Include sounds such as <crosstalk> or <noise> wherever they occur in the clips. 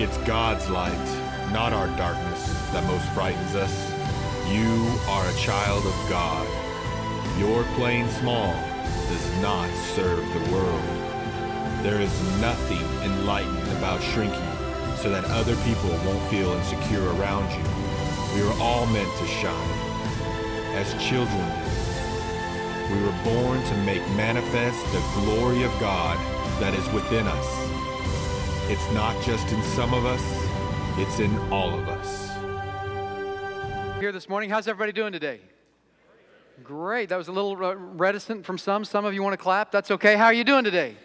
It's God's light, not our darkness, that most frightens us. You are a child of God. Your playing small does not serve the world. There is nothing enlightened about shrinking so that other people won't feel insecure around you. We are all meant to shine, as children. We were born to make manifest the glory of God that is within us. It's not just in some of us, it's in all of us. Here this morning, how's everybody doing today? Great. That was a little reticent from some. Some of you want to clap. That's okay. How are you doing today?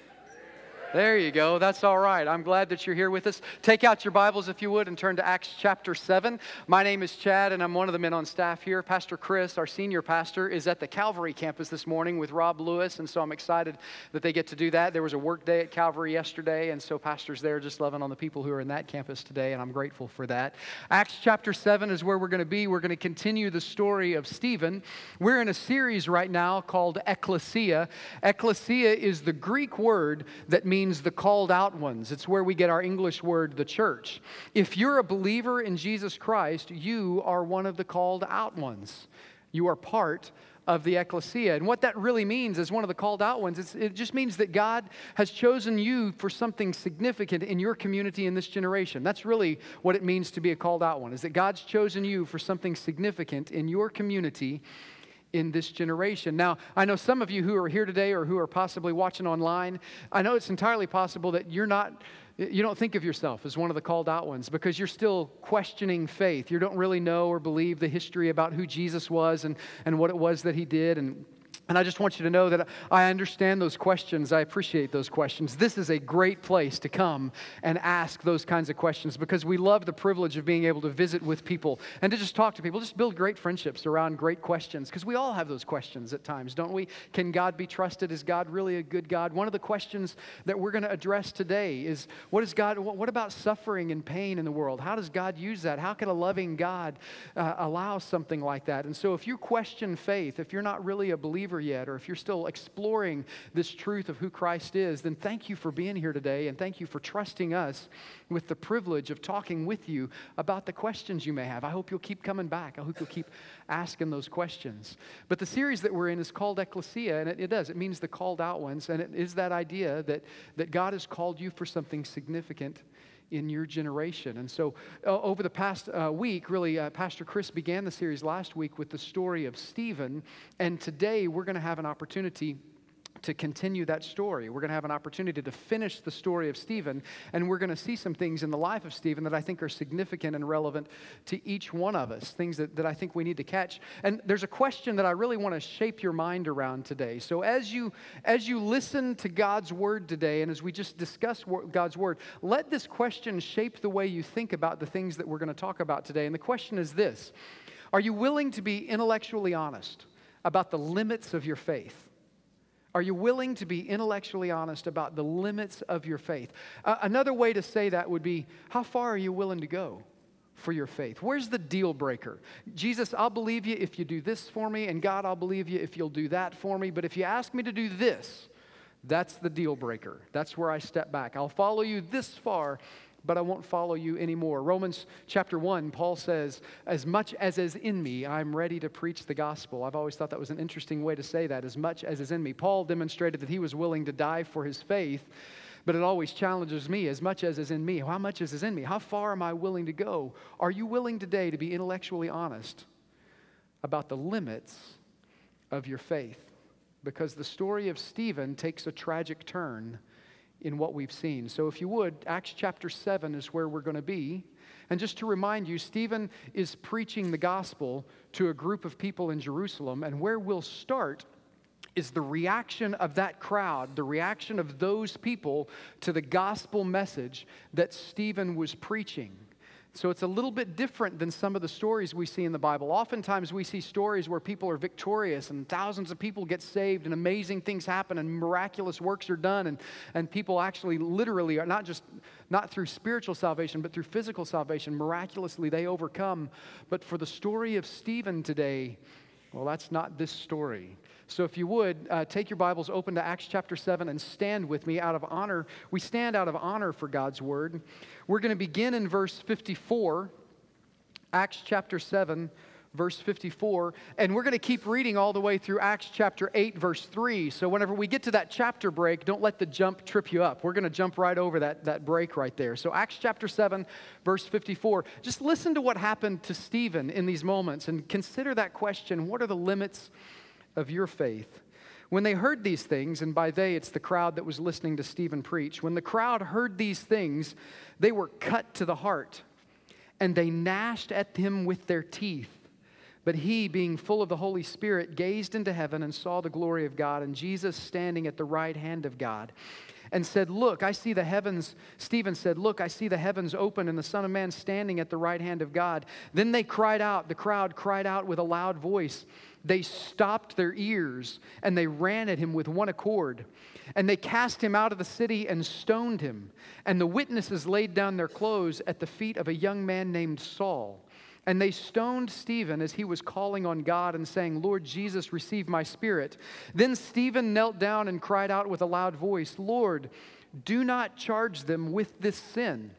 There you go. That's all right. I'm glad that you're here with us. Take out your Bibles, if you would, and turn to Acts chapter 7. My name is Chad, and I'm one of the men on staff here. Pastor Chris, our senior pastor, is at the Calvary campus this morning with Rob Lewis, and so I'm excited that they get to do that. There was a work day at Calvary yesterday, and so Pastor's there just loving on the people who are in that campus today, and I'm grateful for that. Acts chapter 7 is where we're going to be. We're going to continue the story of Stephen. We're in a series right now called Ekklesia. Ekklesia is the Greek word that means means the called out ones. It's where we get our English word, the church. If you're a believer in Jesus Christ, you are one of the called out ones. You are part of the ekklesia. And what that really means as one of the called out ones, it just means that God has chosen you for something significant in your community in this generation. That's really what it means to be a called out one, is that God's chosen you for something significant in your community in this generation. Now, I know some of you who are here today or who are possibly watching online, I know it's entirely possible that you're not you don't think of yourself as one of the called out ones because you're still questioning faith. You don't really know or believe the history about who Jesus was and, and what it was that he did and and I just want you to know that I understand those questions. I appreciate those questions. This is a great place to come and ask those kinds of questions because we love the privilege of being able to visit with people and to just talk to people, just build great friendships around great questions because we all have those questions at times, don't we? Can God be trusted? Is God really a good God? One of the questions that we're going to address today is what is God, what about suffering and pain in the world? How does God use that? How can a loving God uh, allow something like that? And so if you question faith, if you're not really a believer, believer yet, or if you're still exploring this truth of who Christ is, then thank you for being here today and thank you for trusting us with the privilege of talking with you about the questions you may have. I hope you'll keep coming back. I hope you'll keep asking those questions. But the series that we're in is called Ekklesia, and it, it does. It means the called out ones, and it is that idea that, that God has called you for something significant in your generation. And so, uh, over the past uh, week, really, uh, Pastor Chris began the series last week with the story of Stephen. And today, we're going to have an opportunity to continue that story. We're going to have an opportunity to finish the story of Stephen, and we're going to see some things in the life of Stephen that I think are significant and relevant to each one of us, things that, that I think we need to catch. And there's a question that I really want to shape your mind around today. So as you as you listen to God's word today, and as we just discuss God's word, let this question shape the way you think about the things that we're going to talk about today. And the question is this Are you willing to be intellectually honest about the limits of your faith? Are you willing to be intellectually honest about the limits of your faith? Uh, another way to say that would be how far are you willing to go? For your faith. Where's the deal breaker? Jesus, I'll believe you if you do this for me, and God, I'll believe you if you'll do that for me. But if you ask me to do this, that's the deal breaker. That's where I step back. I'll follow you this far, but I won't follow you anymore. Romans chapter 1, Paul says, As much as is in me, I'm ready to preach the gospel. I've always thought that was an interesting way to say that, as much as is in me. Paul demonstrated that he was willing to die for his faith, but it always challenges me, as much as is in me. How much is in me? How far am I willing to go? Are you willing today to be intellectually honest about the limits of your faith? Because the story of Stephen takes a tragic turn in what we've seen. So, if you would, Acts chapter 7 is where we're going to be. And just to remind you, Stephen is preaching the gospel to a group of people in Jerusalem. And where we'll start is the reaction of that crowd, the reaction of those people to the gospel message that Stephen was preaching. So it's a little bit different than some of the stories we see in the Bible. Oftentimes we see stories where people are victorious and thousands of people get saved and amazing things happen and miraculous works are done and, and people actually literally are not just not through spiritual salvation but through physical salvation miraculously they overcome. But for the story of Stephen today, Well, that's not this story. So, if you would, uh, take your Bibles open to Acts chapter 7 and stand with me out of honor. We stand out of honor for God's word. We're going to begin in verse 54, Acts chapter 7, verse 54. And we're going to keep reading all the way through Acts chapter 8, verse 3. So whenever we get to that chapter break, don't let the jump trip you up. We're going to jump right over that, that break right there. So Acts chapter 7, verse 54. Just listen to what happened to Stephen in these moments and consider that question what are the limits of your faith? When they heard these things, and by they it's the crowd that was listening to Stephen preach, when the crowd heard these things, they were cut to the heart, and they gnashed at him with their teeth. But he, being full of the Holy Spirit, gazed into heaven and saw the glory of God and Jesus standing at the right hand of God and said, Look, I see the heavens. Stephen said, Look, I see the heavens open and the Son of Man standing at the right hand of God. Then they cried out, the crowd cried out with a loud voice. They stopped their ears and they ran at him with one accord. And they cast him out of the city and stoned him. And the witnesses laid down their clothes at the feet of a young man named Saul. And they stoned Stephen as he was calling on God and saying, Lord Jesus, receive my spirit. Then Stephen knelt down and cried out with a loud voice, Lord, do not charge them with this sin.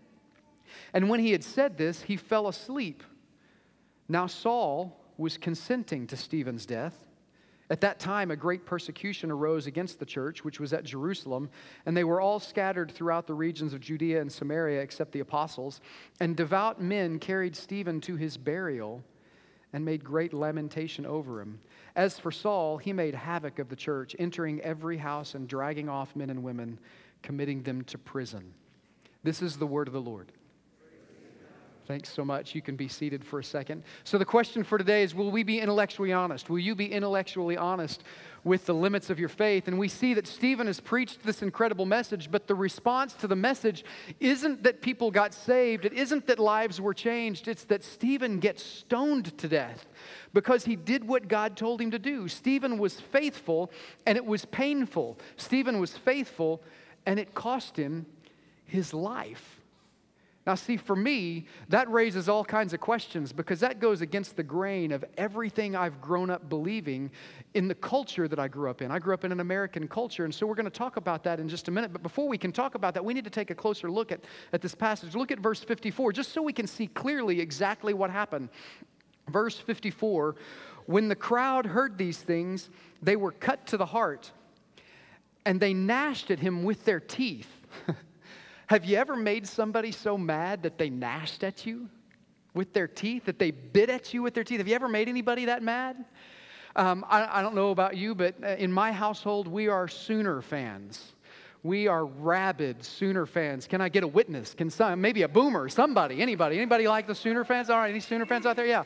And when he had said this, he fell asleep. Now Saul was consenting to Stephen's death. At that time, a great persecution arose against the church, which was at Jerusalem, and they were all scattered throughout the regions of Judea and Samaria except the apostles. And devout men carried Stephen to his burial and made great lamentation over him. As for Saul, he made havoc of the church, entering every house and dragging off men and women, committing them to prison. This is the word of the Lord. Thanks so much. You can be seated for a second. So, the question for today is Will we be intellectually honest? Will you be intellectually honest with the limits of your faith? And we see that Stephen has preached this incredible message, but the response to the message isn't that people got saved, it isn't that lives were changed, it's that Stephen gets stoned to death because he did what God told him to do. Stephen was faithful, and it was painful. Stephen was faithful, and it cost him his life. Now, see, for me, that raises all kinds of questions because that goes against the grain of everything I've grown up believing in the culture that I grew up in. I grew up in an American culture, and so we're going to talk about that in just a minute. But before we can talk about that, we need to take a closer look at, at this passage. Look at verse 54, just so we can see clearly exactly what happened. Verse 54 When the crowd heard these things, they were cut to the heart, and they gnashed at him with their teeth. <laughs> Have you ever made somebody so mad that they gnashed at you with their teeth, that they bit at you with their teeth? Have you ever made anybody that mad? Um, I, I don't know about you, but uh, in my household, we are Sooner fans. We are rabid Sooner fans. Can I get a witness? Can some, maybe a boomer, somebody, anybody, anybody like the Sooner fans? All right, any Sooner fans out there? Yeah.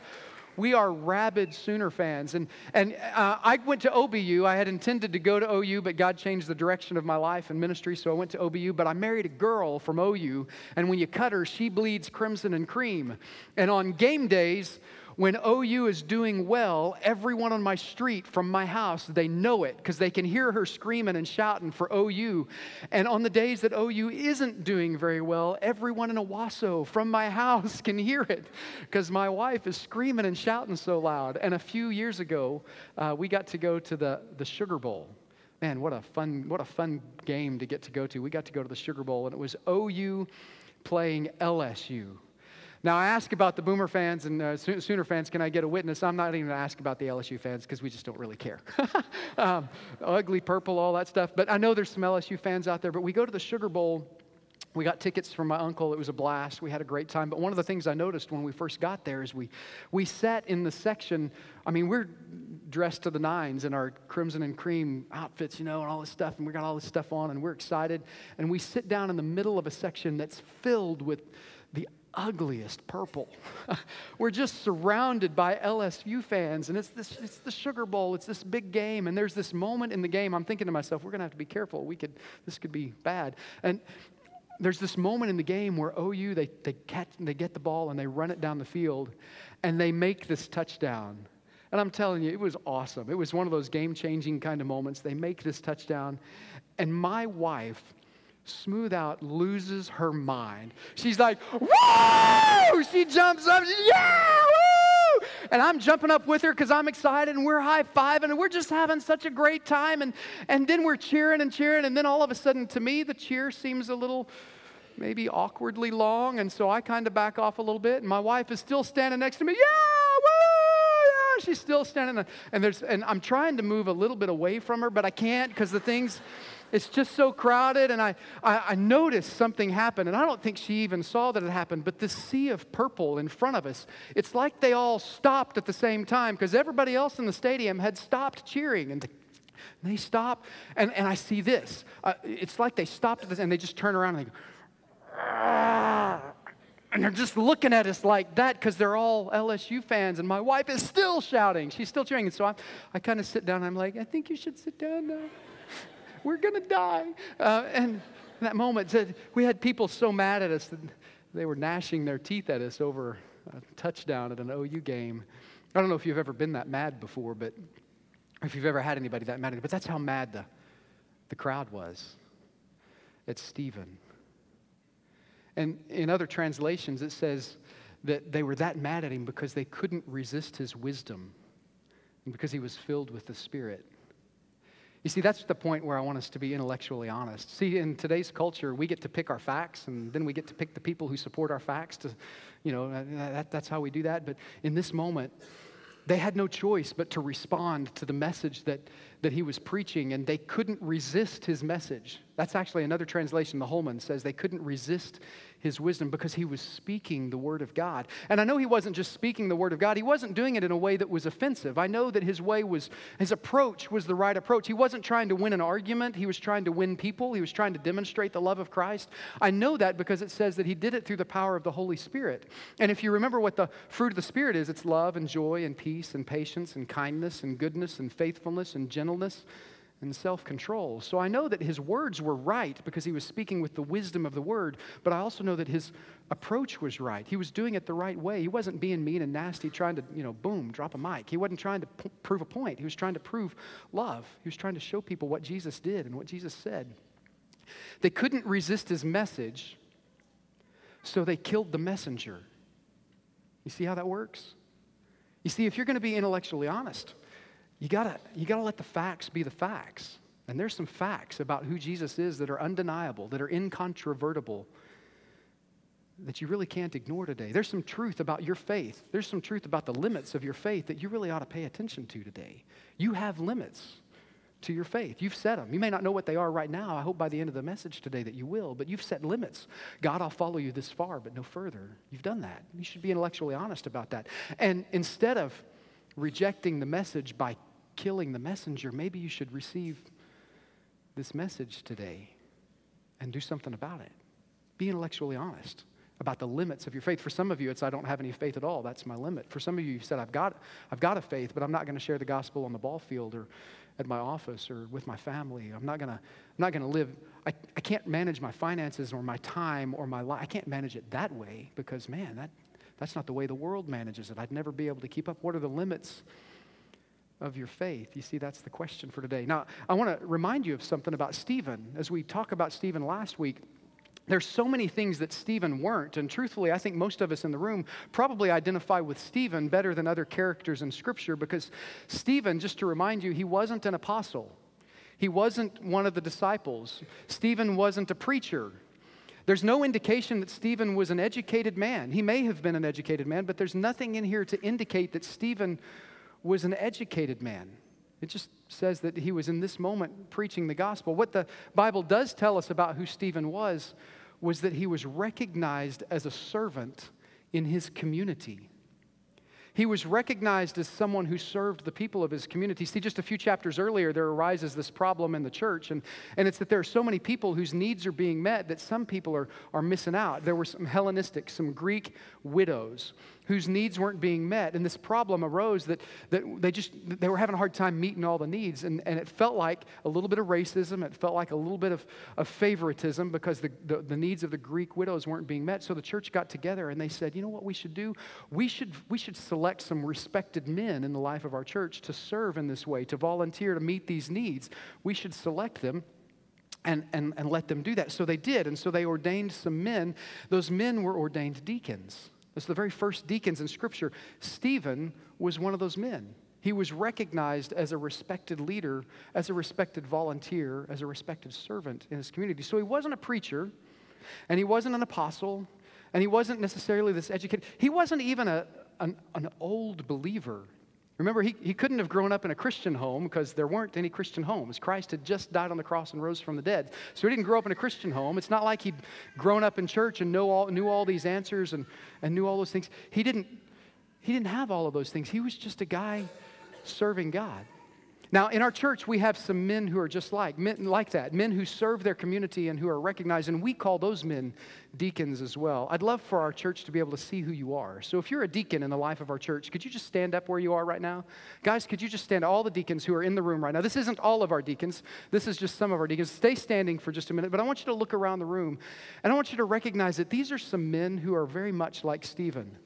We are rabid Sooner fans. And, and uh, I went to OBU. I had intended to go to OU, but God changed the direction of my life and ministry, so I went to OBU. But I married a girl from OU, and when you cut her, she bleeds crimson and cream. And on game days, when OU is doing well, everyone on my street from my house, they know it because they can hear her screaming and shouting for OU. And on the days that OU isn't doing very well, everyone in Owasso from my house can hear it because my wife is screaming and shouting so loud. And a few years ago, uh, we got to go to the, the Sugar Bowl. Man, what a fun, what a fun game to get to go to. We got to go to the Sugar Bowl, and it was OU playing LSU. Now, I ask about the Boomer fans and uh, Sooner fans, can I get a witness? I'm not even going to ask about the LSU fans because we just don't really care. <laughs> um, ugly purple, all that stuff. But I know there's some LSU fans out there. But we go to the Sugar Bowl. We got tickets from my uncle. It was a blast. We had a great time. But one of the things I noticed when we first got there is we, we sat in the section. I mean, we're dressed to the nines in our crimson and cream outfits, you know, and all this stuff. And we got all this stuff on and we're excited. And we sit down in the middle of a section that's filled with ugliest purple. <laughs> We're just surrounded by LSU fans, and it's this it's the Sugar Bowl, it's this big game, and there's this moment in the game. I'm thinking to myself, we're gonna have to be careful. We could this could be bad. And there's this moment in the game where OU they, they catch they get the ball and they run it down the field and they make this touchdown. And I'm telling you, it was awesome. It was one of those game-changing kind of moments. They make this touchdown, and my wife Smooth Out loses her mind. She's like, whoa! She jumps up, yeah, woo! and I'm jumping up with her because I'm excited and we're high fiving and we're just having such a great time. And, and then we're cheering and cheering. And then all of a sudden, to me, the cheer seems a little maybe awkwardly long. And so I kind of back off a little bit. And my wife is still standing next to me. Yeah, woo, yeah. She's still standing. And, there's, and I'm trying to move a little bit away from her, but I can't because the things it's just so crowded. And I, I, I, noticed something happen, and I don't think she even saw that it happened, but this sea of purple in front of us, it's like they all stopped at the same time because everybody else in the stadium had stopped cheering. And they stop, and, and I see this. Uh, it's like they stopped at this, and they just turn around and they go, and they're just looking at us like that because they're all LSU fans, and my wife is still shouting. She's still cheering. And so I, I kind of sit down, I'm like, I think you should sit down now we're going to die. Uh, and in that moment, we had people so mad at us that they were gnashing their teeth at us over a touchdown at an OU game. I don't know if you've ever been that mad before, but if you've ever had anybody that mad, but that's how mad the, the crowd was at Stephen. And in other translations, it says that they were that mad at him because they couldn't resist his wisdom and because he was filled with the Spirit. You see, that's the point where I want us to be intellectually honest. See, in today's culture, we get to pick our facts, and then we get to pick the people who support our facts. To, you know, that, that's how we do that. But in this moment, they had no choice but to respond to the message that, that he was preaching, and they couldn't resist his message. That's actually another translation. The Holman says they couldn't resist his wisdom because he was speaking the word of God. And I know he wasn't just speaking the word of God, he wasn't doing it in a way that was offensive. I know that his way was, his approach was the right approach. He wasn't trying to win an argument, he was trying to win people, he was trying to demonstrate the love of Christ. I know that because it says that he did it through the power of the Holy Spirit. And if you remember what the fruit of the Spirit is, it's love and joy and peace and patience and kindness and goodness and faithfulness and gentleness and self control. So I know that his words were right because he was speaking with the wisdom of the word, but I also know that his approach was right. He was doing it the right way. He wasn't being mean and nasty, trying to, you know, boom, drop a mic. He wasn't trying to p- prove a point. He was trying to prove love. He was trying to show people what Jesus did and what Jesus said. They couldn't resist his message, so they killed the messenger. You see how that works? You see, if you're going to be intellectually honest, you gotta, you gotta let the facts be the facts. And there's some facts about who Jesus is that are undeniable, that are incontrovertible, that you really can't ignore today. There's some truth about your faith. There's some truth about the limits of your faith that you really ought to pay attention to today. You have limits to your faith. You've set them. You may not know what they are right now. I hope by the end of the message today that you will, but you've set limits. God, I'll follow you this far, but no further. You've done that. You should be intellectually honest about that. And instead of rejecting the message by killing the messenger, maybe you should receive this message today and do something about it. Be intellectually honest about the limits of your faith. For some of you, it's I don't have any faith at all. That's my limit. For some of you, you've said, I've got, I've got a faith, but I'm not going to share the gospel on the ball field or at my office or with my family. I'm not going to, I'm not going to live. I, I can't manage my finances or my time or my life. I can't manage it that way because, man, that, that's not the way the world manages it. I'd never be able to keep up. What are the limits of your faith? You see, that's the question for today. Now, I want to remind you of something about Stephen. As we talk about Stephen last week, there's so many things that Stephen weren't. And truthfully, I think most of us in the room probably identify with Stephen better than other characters in Scripture because Stephen, just to remind you, he wasn't an apostle. He wasn't one of the disciples. Stephen wasn't a preacher. There's no indication that Stephen was an educated man. He may have been an educated man, but there's nothing in here to indicate that Stephen was an educated man. It just says that he was in this moment preaching the gospel. What the Bible does tell us about who Stephen was was that he was recognized as a servant in his community. He was recognized as someone who served the people of his community. See, just a few chapters earlier, there arises this problem in the church, and, and it's that there are so many people whose needs are being met that some people are, are missing out. There were some Hellenistic, some Greek widows whose needs weren't being met. And this problem arose that, that they just they were having a hard time meeting all the needs. And, and it felt like a little bit of racism. It felt like a little bit of, of favoritism because the, the, the needs of the Greek widows weren't being met. So the church got together and they said, you know what we should do? We should, we should select some respected men in the life of our church to serve in this way, to volunteer to meet these needs. We should select them and, and, and let them do that. So they did. And so they ordained some men. Those men were ordained deacons. As the very first deacons in Scripture, Stephen was one of those men. He was recognized as a respected leader, as a respected volunteer, as a respected servant in his community. So he wasn't a preacher, and he wasn't an apostle, and he wasn't necessarily this educated. He wasn't even a, an, an old believer. Remember, he, he couldn't have grown up in a Christian home because there weren't any Christian homes. Christ had just died on the cross and rose from the dead. So he didn't grow up in a Christian home. It's not like he'd grown up in church and know all, knew all these answers and, and knew all those things. He didn't, he didn't have all of those things. He was just a guy serving God. Now, in our church, we have some men who are just like men like that, men who serve their community and who are recognized, and we call those men deacons as well. I'd love for our church to be able to see who you are. So, if you're a deacon in the life of our church, could you just stand up where you are right now, guys? Could you just stand? All the deacons who are in the room right now. This isn't all of our deacons. This is just some of our deacons. Stay standing for just a minute, but I want you to look around the room, and I want you to recognize that these are some men who are very much like Stephen.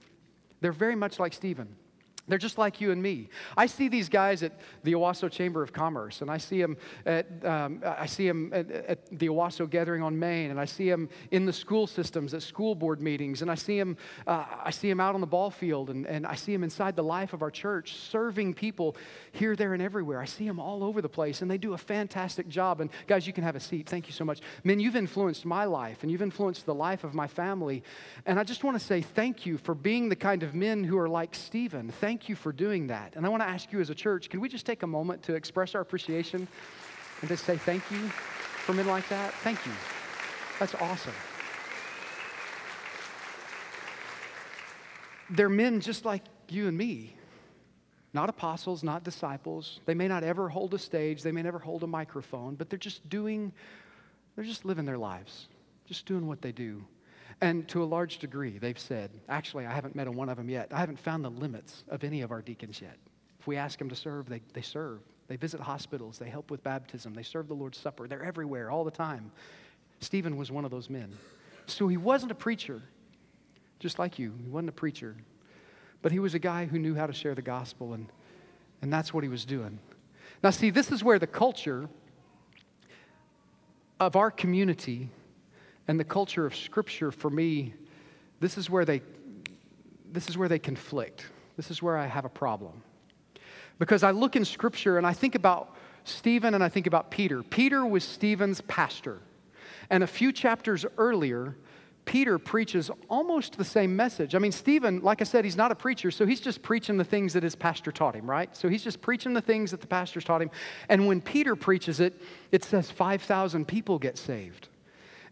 They're very much like Stephen. They're just like you and me. I see these guys at the Owasso Chamber of Commerce, and I see them at, um, I see them at, at, the Owasso Gathering on Main, and I see them in the school systems at school board meetings, and I see them, uh, I see them out on the ball field, and, and I see them inside the life of our church, serving people here, there, and everywhere. I see them all over the place, and they do a fantastic job. And guys, you can have a seat. Thank you so much. Men, you've influenced my life, and you've influenced the life of my family. And I just want to say thank you for being the kind of men who are like Stephen. Thank thank you for doing that. And I want to ask you as a church, can we just take a moment to express our appreciation and to say thank you for men like that? Thank you. That's awesome. They're men just like you and me. Not apostles, not disciples. They may not ever hold a stage, they may never hold a microphone, but they're just doing, they're just living their lives, just doing what they do. And to a large degree, they've said, actually, I haven't met a one of them yet. I haven't found the limits of any of our deacons yet. If we ask them to serve, they, they serve. They visit hospitals, they help with baptism, they serve the Lord's Supper. They're everywhere all the time. Stephen was one of those men. So he wasn't a preacher, just like you. He wasn't a preacher. But he was a guy who knew how to share the gospel, and, and that's what he was doing. Now, see, this is where the culture of our community and the culture of Scripture for me, this is where they, this is where they conflict. This is where I have a problem. Because I look in Scripture and I think about Stephen and I think about Peter. Peter was Stephen's pastor. And a few chapters earlier, Peter preaches almost the same message. I mean, Stephen, like I said, he's not a preacher, so he's just preaching the things that his pastor taught him, right? So he's just preaching the things that the pastors taught him. And when Peter preaches it, it says 5,000 people get saved.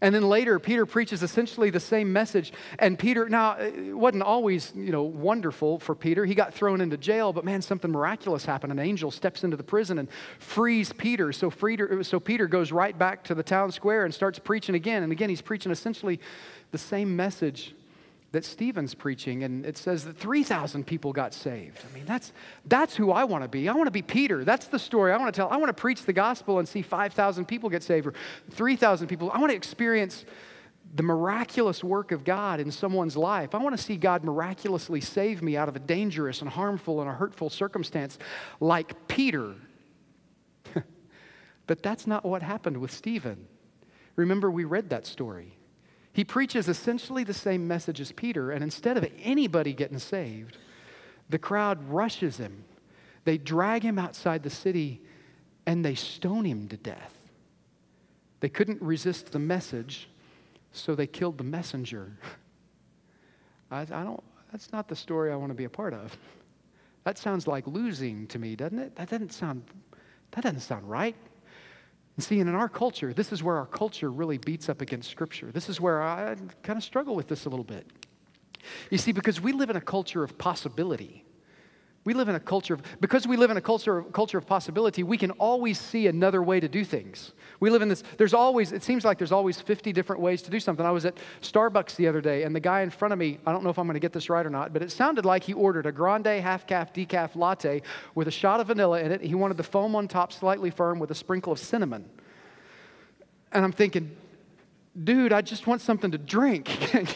And then later, Peter preaches essentially the same message. And Peter, now, it wasn't always, you know, wonderful for Peter. He got thrown into jail, but man, something miraculous happened. An angel steps into the prison and frees Peter. So, Peter, so Peter goes right back to the town square and starts preaching again. And again, he's preaching essentially the same message that Stephen's preaching, and it says that 3,000 people got saved. I mean, that's, that's who I want to be. I want to be Peter. That's the story I want to tell. I want to preach the gospel and see 5,000 people get saved or 3,000 people. I want to experience the miraculous work of God in someone's life. I want to see God miraculously save me out of a dangerous and harmful and a hurtful circumstance like Peter. <laughs> but that's not what happened with Stephen. Remember, we read that story. He preaches essentially the same message as Peter, and instead of anybody getting saved, the crowd rushes him. They drag him outside the city and they stone him to death. They couldn't resist the message, so they killed the messenger. <laughs> I, I don't, that's not the story I want to be a part of. That sounds like losing to me, doesn't it? That doesn't sound, that doesn't sound right. See, and in our culture, this is where our culture really beats up against Scripture. This is where I kind of struggle with this a little bit. You see, because we live in a culture of possibility. We live in a culture of, because we live in a culture, culture of possibility, we can always see another way to do things. We live in this, there's always, it seems like there's always 50 different ways to do something. I was at Starbucks the other day, and the guy in front of me, I don't know if I'm going to get this right or not, but it sounded like he ordered a grande half caf decaf latte with a shot of vanilla in it. He wanted the foam on top slightly firm with a sprinkle of cinnamon. And I'm thinking, dude, I just want something to drink.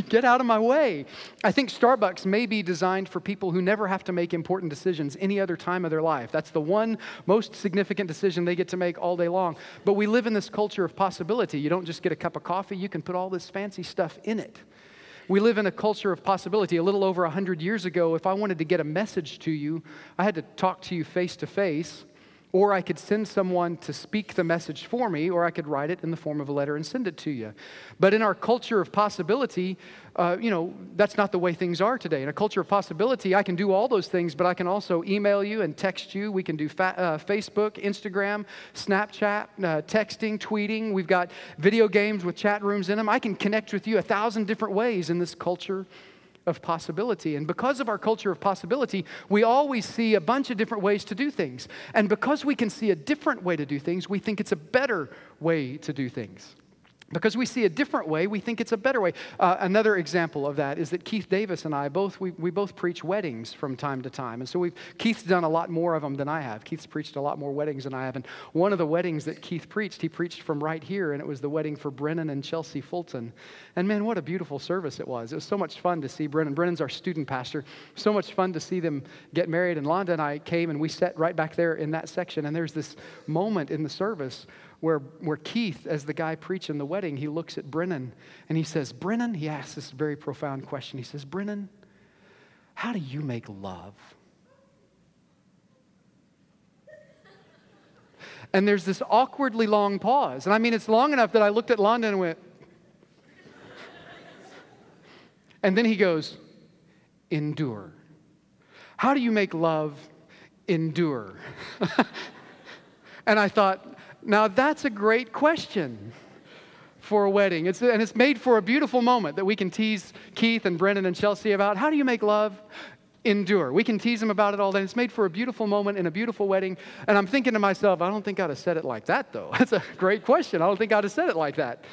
<laughs> Get out of my way. I think Starbucks may be designed for people who never have to make important decisions any other time of their life. That's the one most significant decision they get to make all day long. But we live in this culture of possibility. You don't just get a cup of coffee, you can put all this fancy stuff in it. We live in a culture of possibility. A little over 100 years ago, if I wanted to get a message to you, I had to talk to you face to face or I could send someone to speak the message for me, or I could write it in the form of a letter and send it to you. But in our culture of possibility, uh, you know, that's not the way things are today. In a culture of possibility, I can do all those things, but I can also email you and text you. We can do fa- uh, Facebook, Instagram, Snapchat, uh, texting, tweeting. We've got video games with chat rooms in them. I can connect with you a thousand different ways in this culture of possibility. And because of our culture of possibility, we always see a bunch of different ways to do things. And because we can see a different way to do things, we think it's a better way to do things. Because we see a different way, we think it's a better way. Uh, another example of that is that Keith Davis and I both we, we both preach weddings from time to time, and so we've Keith's done a lot more of them than I have. Keith's preached a lot more weddings than I have, and one of the weddings that Keith preached, he preached from right here, and it was the wedding for Brennan and Chelsea Fulton. And man, what a beautiful service it was! It was so much fun to see Brennan. Brennan's our student pastor. So much fun to see them get married. And Londa and I came, and we sat right back there in that section, and there's this moment in the service where, where Keith, as the guy preaching the wedding, he looks at Brennan and he says, Brennan, he asks this very profound question. He says, Brennan, how do you make love? And there's this awkwardly long pause. And I mean, it's long enough that I looked at Londa and went, and then he goes, endure. How do you make love endure? <laughs> and I thought, now, that's a great question for a wedding. It's, and it's made for a beautiful moment that we can tease Keith and Brendan and Chelsea about. How do you make love endure? We can tease them about it all day. It's made for a beautiful moment in a beautiful wedding. And I'm thinking to myself, I don't think I'd have said it like that, though. <laughs> That's a great question. I don't think I'd have said it like that.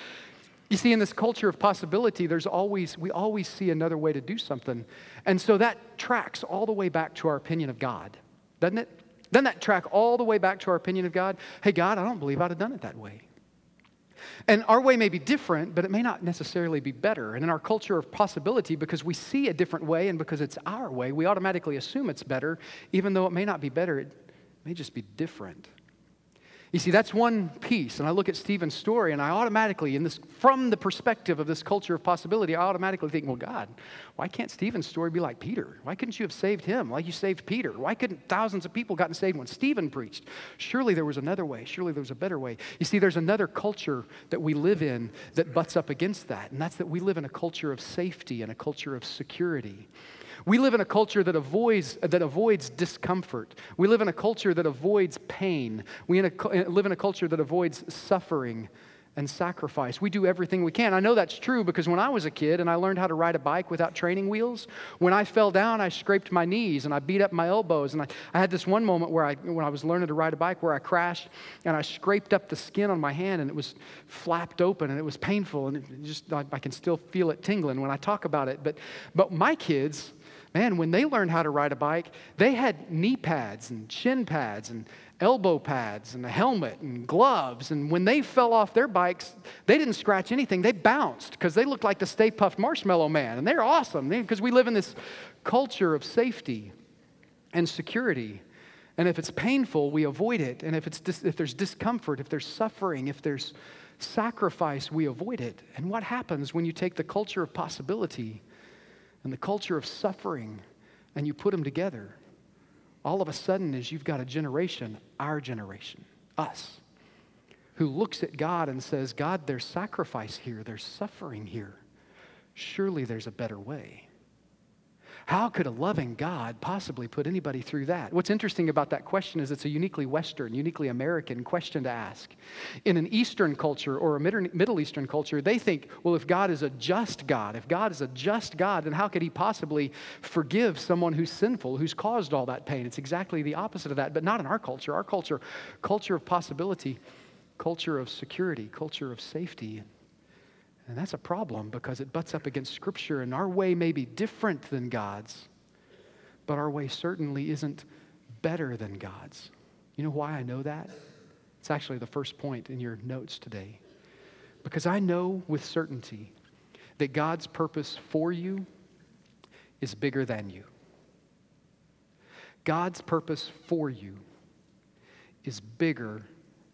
You see, in this culture of possibility, there's always, we always see another way to do something. And so that tracks all the way back to our opinion of God, doesn't it? Doesn't that track all the way back to our opinion of God? Hey, God, I don't believe I'd have done it that way. And our way may be different, but it may not necessarily be better. And in our culture of possibility, because we see a different way and because it's our way, we automatically assume it's better, even though it may not be better, it may just be different. You see, that's one piece. And I look at Stephen's story, and I automatically, in this, from the perspective of this culture of possibility, I automatically think, well, God, why can't Stephen's story be like Peter? Why couldn't you have saved him like you saved Peter? Why couldn't thousands of people gotten saved when Stephen preached? Surely there was another way. Surely there was a better way. You see, there's another culture that we live in that butts up against that, and that's that we live in a culture of safety and a culture of security. We live in a culture that avoids, that avoids discomfort. We live in a culture that avoids pain. We in a, eh, live in a culture that avoids suffering and sacrifice. We do everything we can. I know that's true because when I was a kid and I learned how to ride a bike without training wheels, when I fell down, I scraped my knees and I beat up my elbows. And I, I had this one moment where I, when I was learning to ride a bike where I crashed and I scraped up the skin on my hand and it was flapped open and it was painful and it just, I, I can still feel it tingling when I talk about it. But, but my kids, man, when they learned how to ride a bike, they had knee pads and shin pads and elbow pads and a helmet and gloves. And when they fell off their bikes, they didn't scratch anything. They bounced because they looked like the Stay Puft Marshmallow Man. And they're awesome because we live in this culture of safety and security. And if it's painful, we avoid it. And if, it's dis- if there's discomfort, if there's suffering, if there's sacrifice, we avoid it. And what happens when you take the culture of possibility and the culture of suffering and you put them together, all of a sudden is you've got a generation, our generation, us, who looks at God and says, God, there's sacrifice here, there's suffering here. Surely there's a better way. How could a loving God possibly put anybody through that? What's interesting about that question is it's a uniquely Western, uniquely American question to ask. In an Eastern culture or a Middle Eastern culture, they think, well, if God is a just God, if God is a just God, then how could he possibly forgive someone who's sinful, who's caused all that pain? It's exactly the opposite of that, but not in our culture. Our culture, culture of possibility, culture of security, culture of safety, and that's a problem because it butts up against Scripture, and our way may be different than God's, but our way certainly isn't better than God's. You know why I know that? It's actually the first point in your notes today. Because I know with certainty that God's purpose for you is bigger than you. God's purpose for you is bigger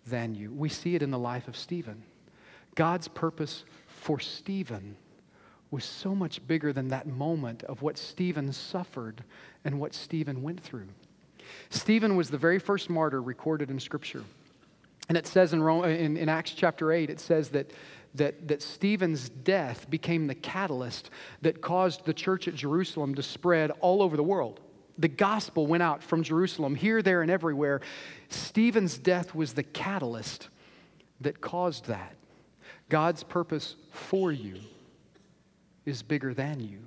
than you. We see it in the life of Stephen. God's purpose for Stephen was so much bigger than that moment of what Stephen suffered and what Stephen went through. Stephen was the very first martyr recorded in Scripture. And it says in, Rome, in, in Acts chapter 8, it says that, that, that Stephen's death became the catalyst that caused the church at Jerusalem to spread all over the world. The gospel went out from Jerusalem, here, there, and everywhere. Stephen's death was the catalyst that caused that. God's purpose for you is bigger than you.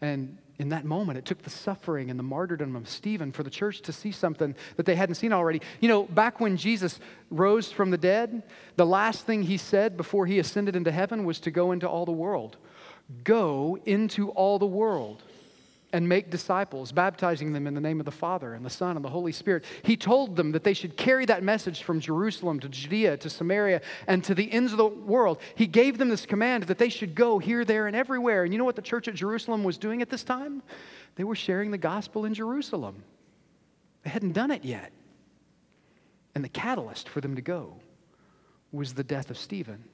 And in that moment, it took the suffering and the martyrdom of Stephen for the church to see something that they hadn't seen already. You know, back when Jesus rose from the dead, the last thing he said before he ascended into heaven was to go into all the world. Go into all the world and make disciples, baptizing them in the name of the Father and the Son and the Holy Spirit. He told them that they should carry that message from Jerusalem to Judea to Samaria and to the ends of the world. He gave them this command that they should go here, there, and everywhere. And you know what the church at Jerusalem was doing at this time? They were sharing the gospel in Jerusalem. They hadn't done it yet. And the catalyst for them to go was the death of Stephen.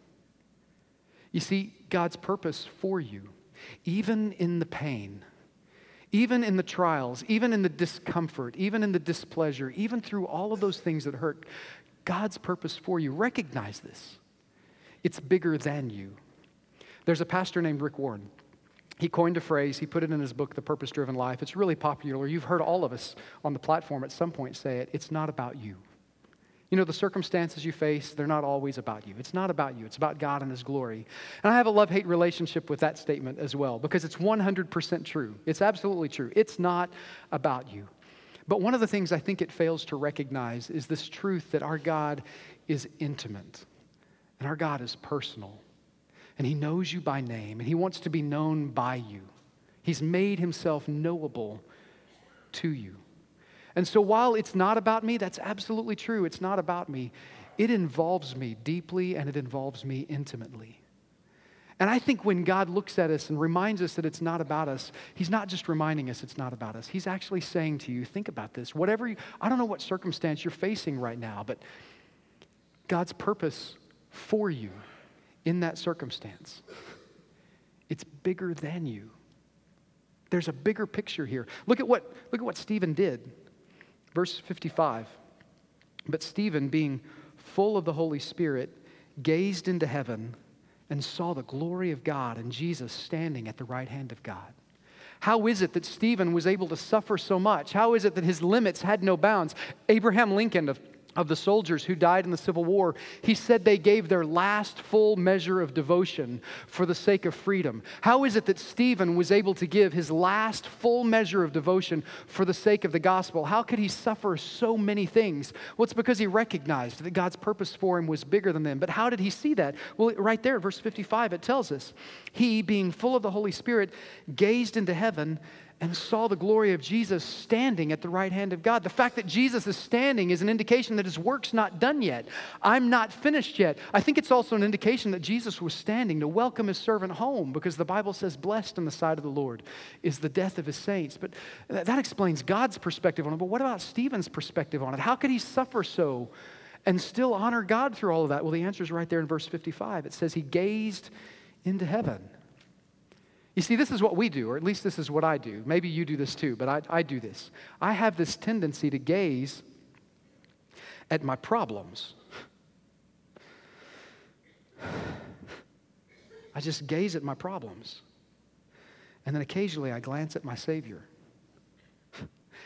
You see, God's purpose for you, even in the pain, even in the trials, even in the discomfort, even in the displeasure, even through all of those things that hurt, God's purpose for you, recognize this. It's bigger than you. There's a pastor named Rick Warren. He coined a phrase, he put it in his book, The Purpose Driven Life. It's really popular. You've heard all of us on the platform at some point say it. It's not about you. You know, the circumstances you face, they're not always about you. It's not about you, it's about God and His glory. And I have a love hate relationship with that statement as well because it's 100% true. It's absolutely true. It's not about you. But one of the things I think it fails to recognize is this truth that our God is intimate and our God is personal. And He knows you by name and He wants to be known by you. He's made Himself knowable to you. And so while it's not about me, that's absolutely true. It's not about me. It involves me deeply and it involves me intimately. And I think when God looks at us and reminds us that it's not about us, He's not just reminding us it's not about us. He's actually saying to you, think about this. Whatever you, I don't know what circumstance you're facing right now, but God's purpose for you in that circumstance, it's bigger than you. There's a bigger picture here. Look at what, look at what Stephen did. Verse 55 But Stephen, being full of the Holy Spirit, gazed into heaven and saw the glory of God and Jesus standing at the right hand of God. How is it that Stephen was able to suffer so much? How is it that his limits had no bounds? Abraham Lincoln, of the soldiers who died in the Civil War, he said they gave their last full measure of devotion for the sake of freedom. How is it that Stephen was able to give his last full measure of devotion for the sake of the gospel? How could he suffer so many things? Well, it's because he recognized that God's purpose for him was bigger than them. But how did he see that? Well, right there, verse 55, it tells us he, being full of the Holy Spirit, gazed into heaven and saw the glory of Jesus standing at the right hand of God. The fact that Jesus is standing is an indication that his work's not done yet. I'm not finished yet. I think it's also an indication that Jesus was standing to welcome his servant home because the Bible says, Blessed in the sight of the Lord is the death of his saints. But that explains God's perspective on it. But what about Stephen's perspective on it? How could he suffer so and still honor God through all of that? Well, the answer is right there in verse 55. It says, He gazed into heaven. You see, this is what we do, or at least this is what I do. Maybe you do this too, but I, I do this. I have this tendency to gaze at my problems. I just gaze at my problems. And then occasionally I glance at my Savior.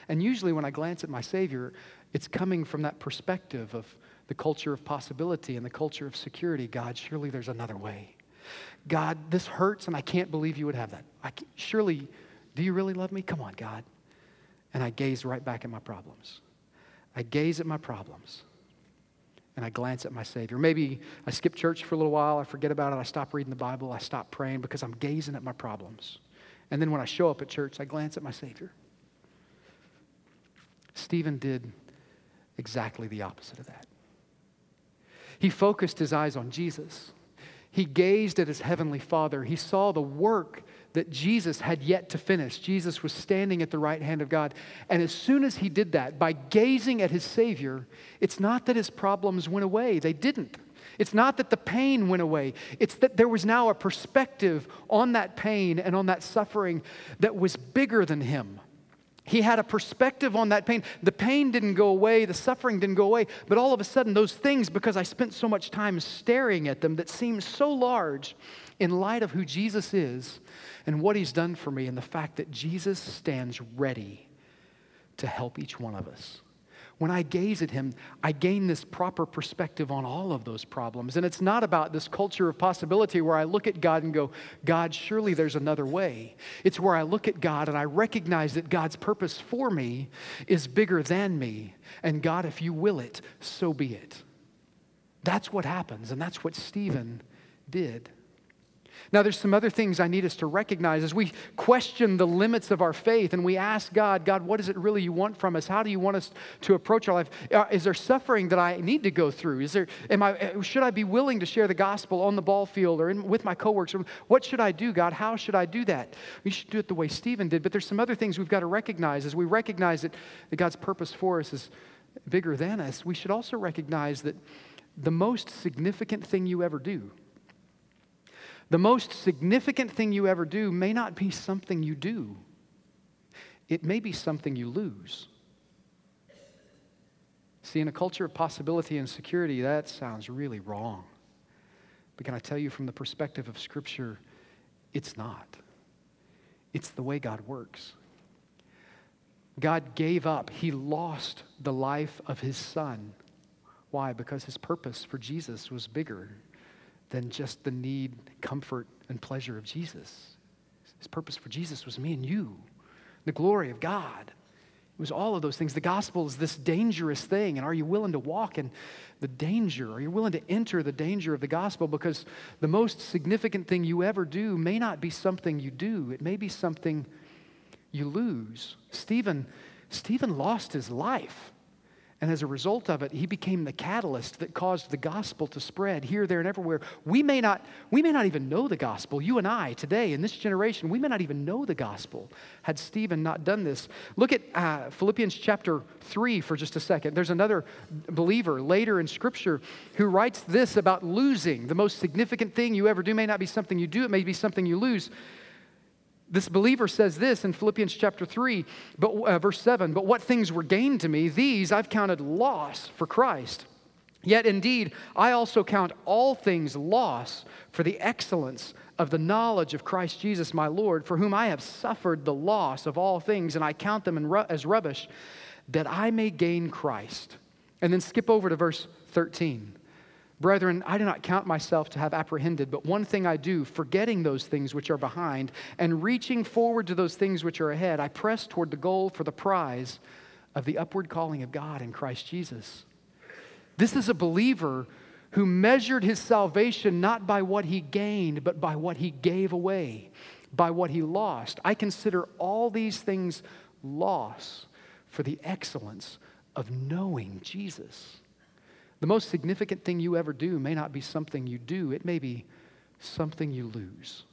And usually when I glance at my Savior, it's coming from that perspective of the culture of possibility and the culture of security. God, surely there's another way. God, this hurts and I can't believe you would have that. I surely, do you really love me? Come on, God. And I gaze right back at my problems. I gaze at my problems and I glance at my Savior. Maybe I skip church for a little while, I forget about it, I stop reading the Bible, I stop praying because I'm gazing at my problems. And then when I show up at church, I glance at my Savior. Stephen did exactly the opposite of that. He focused his eyes on Jesus. He gazed at his heavenly Father. He saw the work that Jesus had yet to finish. Jesus was standing at the right hand of God. And as soon as he did that, by gazing at his Savior, it's not that his problems went away, they didn't. It's not that the pain went away, it's that there was now a perspective on that pain and on that suffering that was bigger than him. He had a perspective on that pain. The pain didn't go away, the suffering didn't go away, but all of a sudden, those things, because I spent so much time staring at them that seemed so large in light of who Jesus is and what he's done for me, and the fact that Jesus stands ready to help each one of us when I gaze at him, I gain this proper perspective on all of those problems. And it's not about this culture of possibility where I look at God and go, God, surely there's another way. It's where I look at God and I recognize that God's purpose for me is bigger than me. And God, if you will it, so be it. That's what happens. And that's what Stephen did. Now, there's some other things I need us to recognize as we question the limits of our faith and we ask God, God, what is it really you want from us? How do you want us to approach our life? Uh, is there suffering that I need to go through? Is there, am I, uh, should I be willing to share the gospel on the ball field or in, with my coworkers? What should I do, God? How should I do that? We should do it the way Stephen did, but there's some other things we've got to recognize. As we recognize that, that God's purpose for us is bigger than us, we should also recognize that the most significant thing you ever do the most significant thing you ever do may not be something you do, it may be something you lose. See, in a culture of possibility and security, that sounds really wrong. But can I tell you from the perspective of Scripture, it's not. It's the way God works. God gave up, He lost the life of His Son. Why? Because His purpose for Jesus was bigger than just the need, comfort, and pleasure of Jesus. His purpose for Jesus was me and you, the glory of God. It was all of those things. The gospel is this dangerous thing, and are you willing to walk in the danger? Are you willing to enter the danger of the gospel? Because the most significant thing you ever do may not be something you do, it may be something you lose. Stephen, Stephen lost his life. And as a result of it, he became the catalyst that caused the gospel to spread here, there, and everywhere. We may not, we may not even know the gospel. You and I today, in this generation, we may not even know the gospel had Stephen not done this. Look at uh, Philippians chapter 3 for just a second. There's another believer later in Scripture who writes this about losing. The most significant thing you ever do may not be something you do, it may be something you lose this believer says this in Philippians chapter 3, but, uh, verse 7 But what things were gained to me, these I've counted loss for Christ. Yet indeed, I also count all things loss for the excellence of the knowledge of Christ Jesus my Lord, for whom I have suffered the loss of all things, and I count them ru- as rubbish, that I may gain Christ. And then skip over to verse 13. Brethren, I do not count myself to have apprehended, but one thing I do, forgetting those things which are behind and reaching forward to those things which are ahead, I press toward the goal for the prize of the upward calling of God in Christ Jesus. This is a believer who measured his salvation not by what he gained, but by what he gave away, by what he lost. I consider all these things loss for the excellence of knowing Jesus. The most significant thing you ever do may not be something you do, it may be something you lose.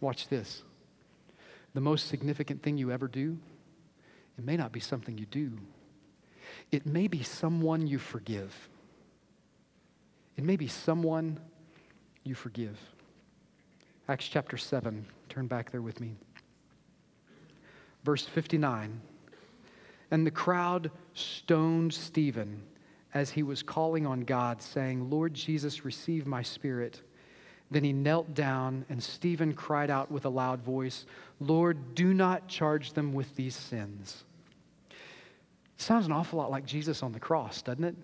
Watch this. The most significant thing you ever do, it may not be something you do, it may be someone you forgive. It may be someone you forgive. Acts chapter 7, turn back there with me. Verse 59 And the crowd stoned Stephen as he was calling on God, saying, Lord Jesus, receive my spirit. Then he knelt down, and Stephen cried out with a loud voice, Lord, do not charge them with these sins. Sounds an awful lot like Jesus on the cross, doesn't it?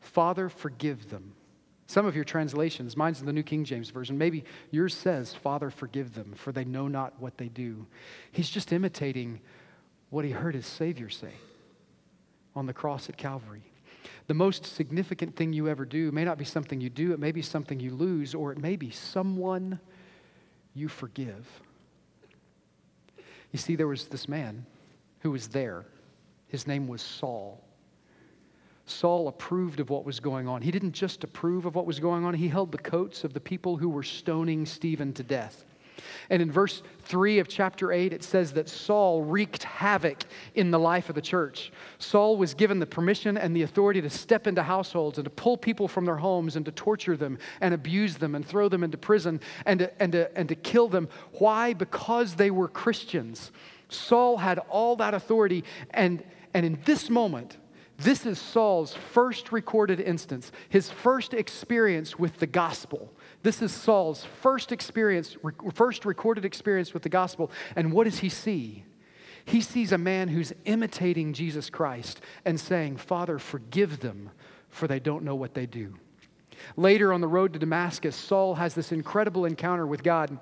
Father, forgive them. Some of your translations, mine's in the New King James Version, maybe yours says, Father, forgive them, for they know not what they do. He's just imitating what he heard his Savior say on the cross at Calvary. The most significant thing you ever do may not be something you do, it may be something you lose, or it may be someone you forgive. You see, there was this man who was there. His name was Saul. Saul approved of what was going on. He didn't just approve of what was going on, he held the coats of the people who were stoning Stephen to death. And in verse 3 of chapter 8, it says that Saul wreaked havoc in the life of the church. Saul was given the permission and the authority to step into households and to pull people from their homes and to torture them and abuse them and throw them into prison and to, and to, and to kill them. Why? Because they were Christians. Saul had all that authority. And, and in this moment, this is Saul's first recorded instance, his first experience with the gospel. This is Saul's first experience, first recorded experience with the gospel. And what does he see? He sees a man who's imitating Jesus Christ and saying, Father, forgive them, for they don't know what they do. Later on the road to Damascus, Saul has this incredible encounter with God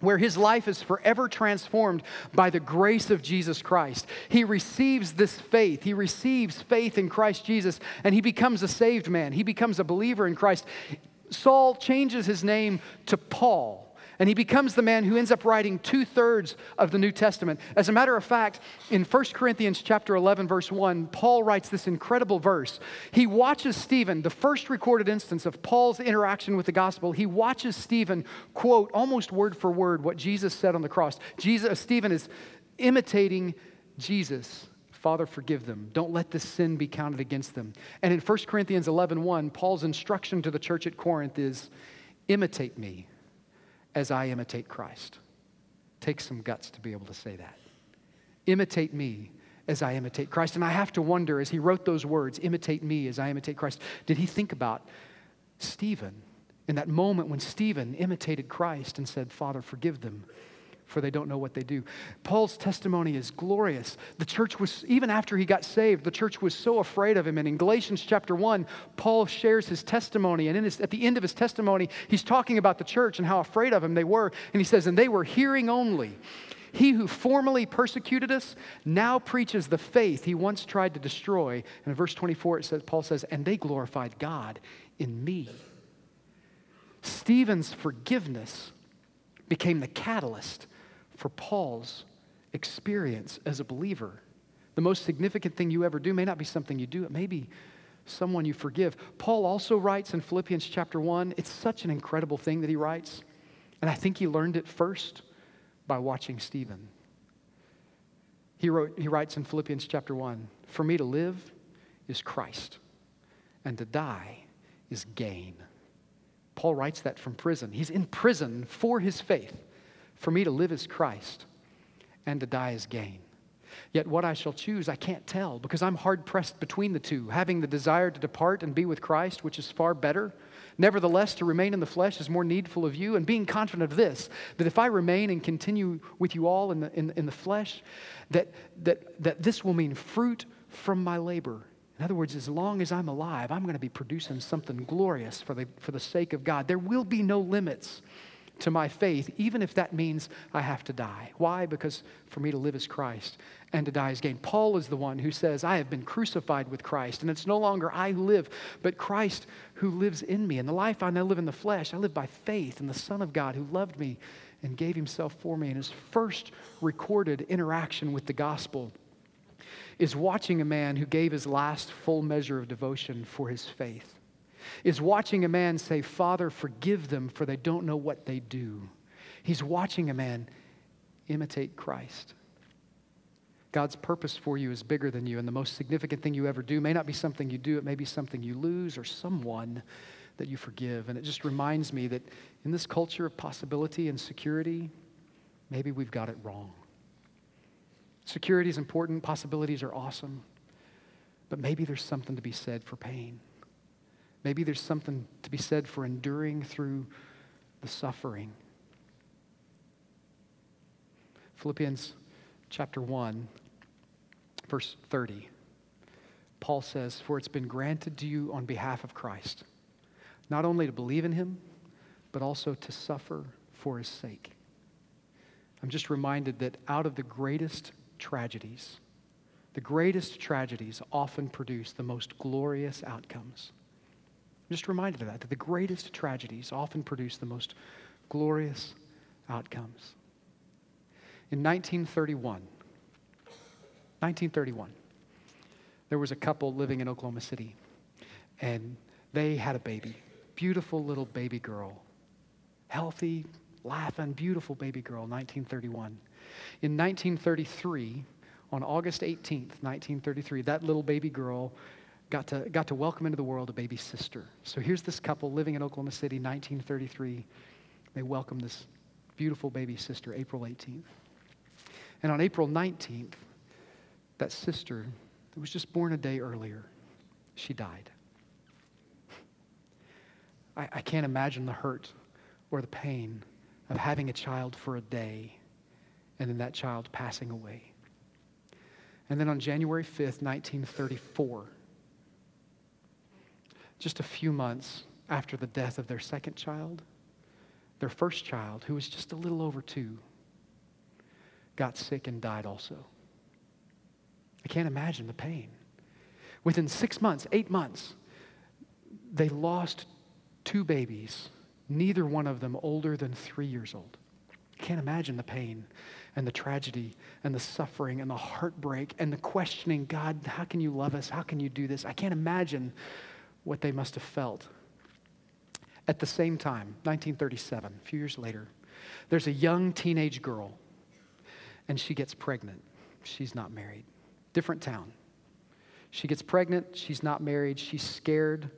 where his life is forever transformed by the grace of Jesus Christ. He receives this faith. He receives faith in Christ Jesus, and he becomes a saved man. He becomes a believer in Christ. Saul changes his name to Paul. And he becomes the man who ends up writing two thirds of the New Testament. As a matter of fact, in 1 Corinthians chapter 11, verse 1, Paul writes this incredible verse. He watches Stephen, the first recorded instance of Paul's interaction with the gospel. He watches Stephen quote almost word for word what Jesus said on the cross. Jesus, Stephen is imitating Jesus. Father, forgive them. Don't let this sin be counted against them. And in 1 Corinthians 11 1, Paul's instruction to the church at Corinth is imitate me as I imitate Christ. Take some guts to be able to say that. Imitate me as I imitate Christ. And I have to wonder, as he wrote those words, imitate me as I imitate Christ, did he think about Stephen in that moment when Stephen imitated Christ and said, Father, forgive them? For they don't know what they do. Paul's testimony is glorious. The church was, even after he got saved, the church was so afraid of him. And in Galatians chapter 1, Paul shares his testimony. And his, at the end of his testimony, he's talking about the church and how afraid of him they were. And he says, And they were hearing only. He who formerly persecuted us now preaches the faith he once tried to destroy. And in verse 24, it says, Paul says, And they glorified God in me. Stephen's forgiveness became the catalyst for Paul's experience as a believer. The most significant thing you ever do may not be something you do, it may be someone you forgive. Paul also writes in Philippians chapter 1, it's such an incredible thing that he writes. And I think he learned it first by watching Stephen. He, wrote, he writes in Philippians chapter 1 For me to live is Christ, and to die is gain. Paul writes that from prison. He's in prison for his faith. For me to live is Christ, and to die is gain. Yet what I shall choose, I can't tell, because I'm hard pressed between the two, having the desire to depart and be with Christ, which is far better. Nevertheless, to remain in the flesh is more needful of you, and being confident of this, that if I remain and continue with you all in the, in, in the flesh, that, that, that this will mean fruit from my labor. In other words, as long as I'm alive, I'm going to be producing something glorious for the, for the sake of God. There will be no limits to my faith, even if that means I have to die. Why? Because for me to live is Christ and to die is gain. Paul is the one who says, I have been crucified with Christ, and it's no longer I who live, but Christ who lives in me. And the life I now live in the flesh, I live by faith in the Son of God who loved me and gave himself for me. And his first recorded interaction with the gospel is watching a man who gave his last full measure of devotion for his faith is watching a man say, Father, forgive them, for they don't know what they do. He's watching a man imitate Christ. God's purpose for you is bigger than you, and the most significant thing you ever do may not be something you do, it may be something you lose or someone that you forgive. And it just reminds me that in this culture of possibility and security, maybe we've got it wrong. Security is important, possibilities are awesome, but maybe there's something to be said for pain. Maybe there's something to be said for enduring through the suffering. Philippians chapter 1, verse 30. Paul says, For it's been granted to you on behalf of Christ, not only to believe in him, but also to suffer for his sake. I'm just reminded that out of the greatest tragedies, the greatest tragedies often produce the most glorious outcomes. I'm just reminded of that, that the greatest tragedies often produce the most glorious outcomes. In 1931, 1931, there was a couple living in Oklahoma City, and they had a baby. Beautiful little baby girl. Healthy, laughing, beautiful baby girl, 1931. In 1933, on August 18th, 1933, that little baby girl got to, got to welcome into the world a baby sister. So here's this couple living in Oklahoma City, 1933. They welcome this beautiful baby sister, April 18th. And on April 19th, that sister that was just born a day earlier, she died. I, I can't imagine the hurt or the pain of having a child for a day and then that child passing away. And then on January 5th, 1934, just a few months after the death of their second child, their first child, who was just a little over two, got sick and died also. I can't imagine the pain. Within six months, eight months, they lost two babies, neither one of them older than three years old. I can't imagine the pain and the tragedy and the suffering and the heartbreak and the questioning God, how can you love us? How can you do this? I can't imagine what they must have felt. At the same time, 1937, a few years later, there's a young teenage girl and she gets pregnant. She's not married. Different town. She gets pregnant, she's not married, she's scared.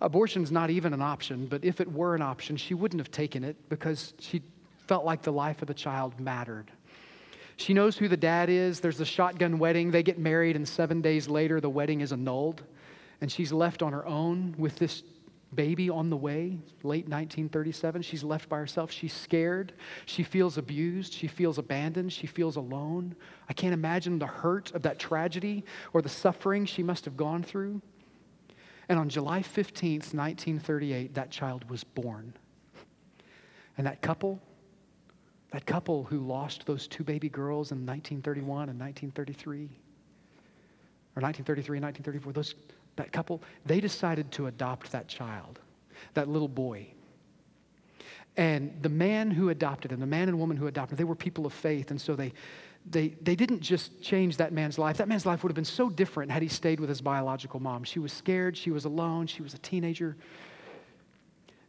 Abortion's not even an option, but if it were an option, she wouldn't have taken it because she felt like the life of the child mattered. She knows who the dad is. There's a shotgun wedding. They get married, and seven days later, the wedding is annulled. And she's left on her own with this baby on the way, late 1937. She's left by herself. She's scared. She feels abused. She feels abandoned. She feels alone. I can't imagine the hurt of that tragedy or the suffering she must have gone through. And on July 15th, 1938, that child was born. And that couple, that couple who lost those two baby girls in 1931 and 1933, or 1933 and 1934, those that couple, they decided to adopt that child, that little boy. And the man who adopted him, the man and woman who adopted him, they were people of faith. And so they, they, they didn't just change that man's life. That man's life would have been so different had he stayed with his biological mom. She was scared, she was alone, she was a teenager.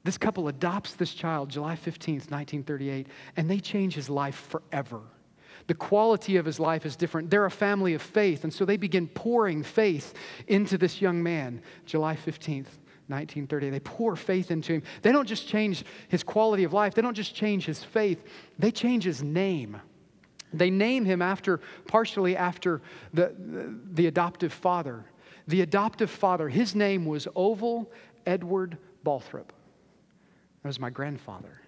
This couple adopts this child July 15th, 1938, and they change his life forever. The quality of his life is different. They're a family of faith, and so they begin pouring faith into this young man, July 15th. 1930. They pour faith into him. They don't just change his quality of life, they don't just change his faith, they change his name. They name him after, partially after the, the, the adoptive father. The adoptive father, his name was Oval Edward Balthrop. That was my grandfather.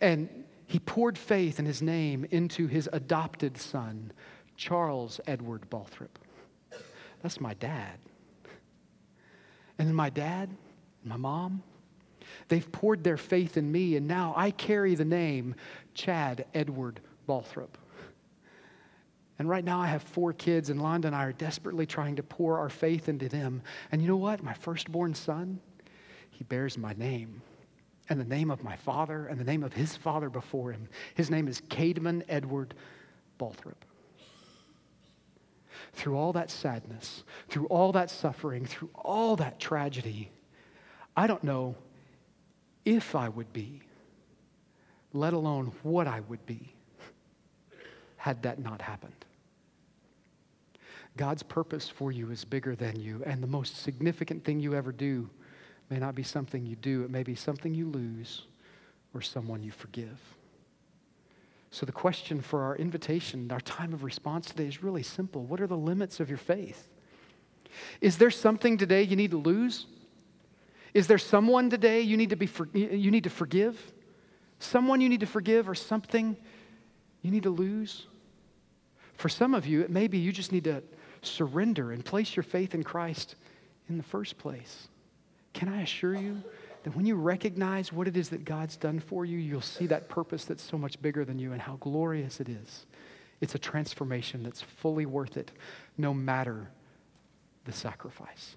And he poured faith in his name into his adopted son, Charles Edward Balthrop. That's my dad. And then my dad, my mom, they've poured their faith in me, and now I carry the name Chad Edward Balthrop. And right now I have four kids, and Londa and I are desperately trying to pour our faith into them. And you know what? My firstborn son, he bears my name and the name of my father and the name of his father before him. His name is Caedmon Edward Balthrop. Through all that sadness, through all that suffering, through all that tragedy, I don't know if I would be, let alone what I would be, had that not happened. God's purpose for you is bigger than you, and the most significant thing you ever do may not be something you do, it may be something you lose or someone you forgive. So, the question for our invitation, our time of response today is really simple. What are the limits of your faith? Is there something today you need to lose? Is there someone today you need to, be for, you need to forgive? Someone you need to forgive or something you need to lose? For some of you, it may be you just need to surrender and place your faith in Christ in the first place. Can I assure you that when you recognize what it is that God's done for you, you'll see that purpose that's so much bigger than you and how glorious it is. It's a transformation that's fully worth it, no matter the sacrifice.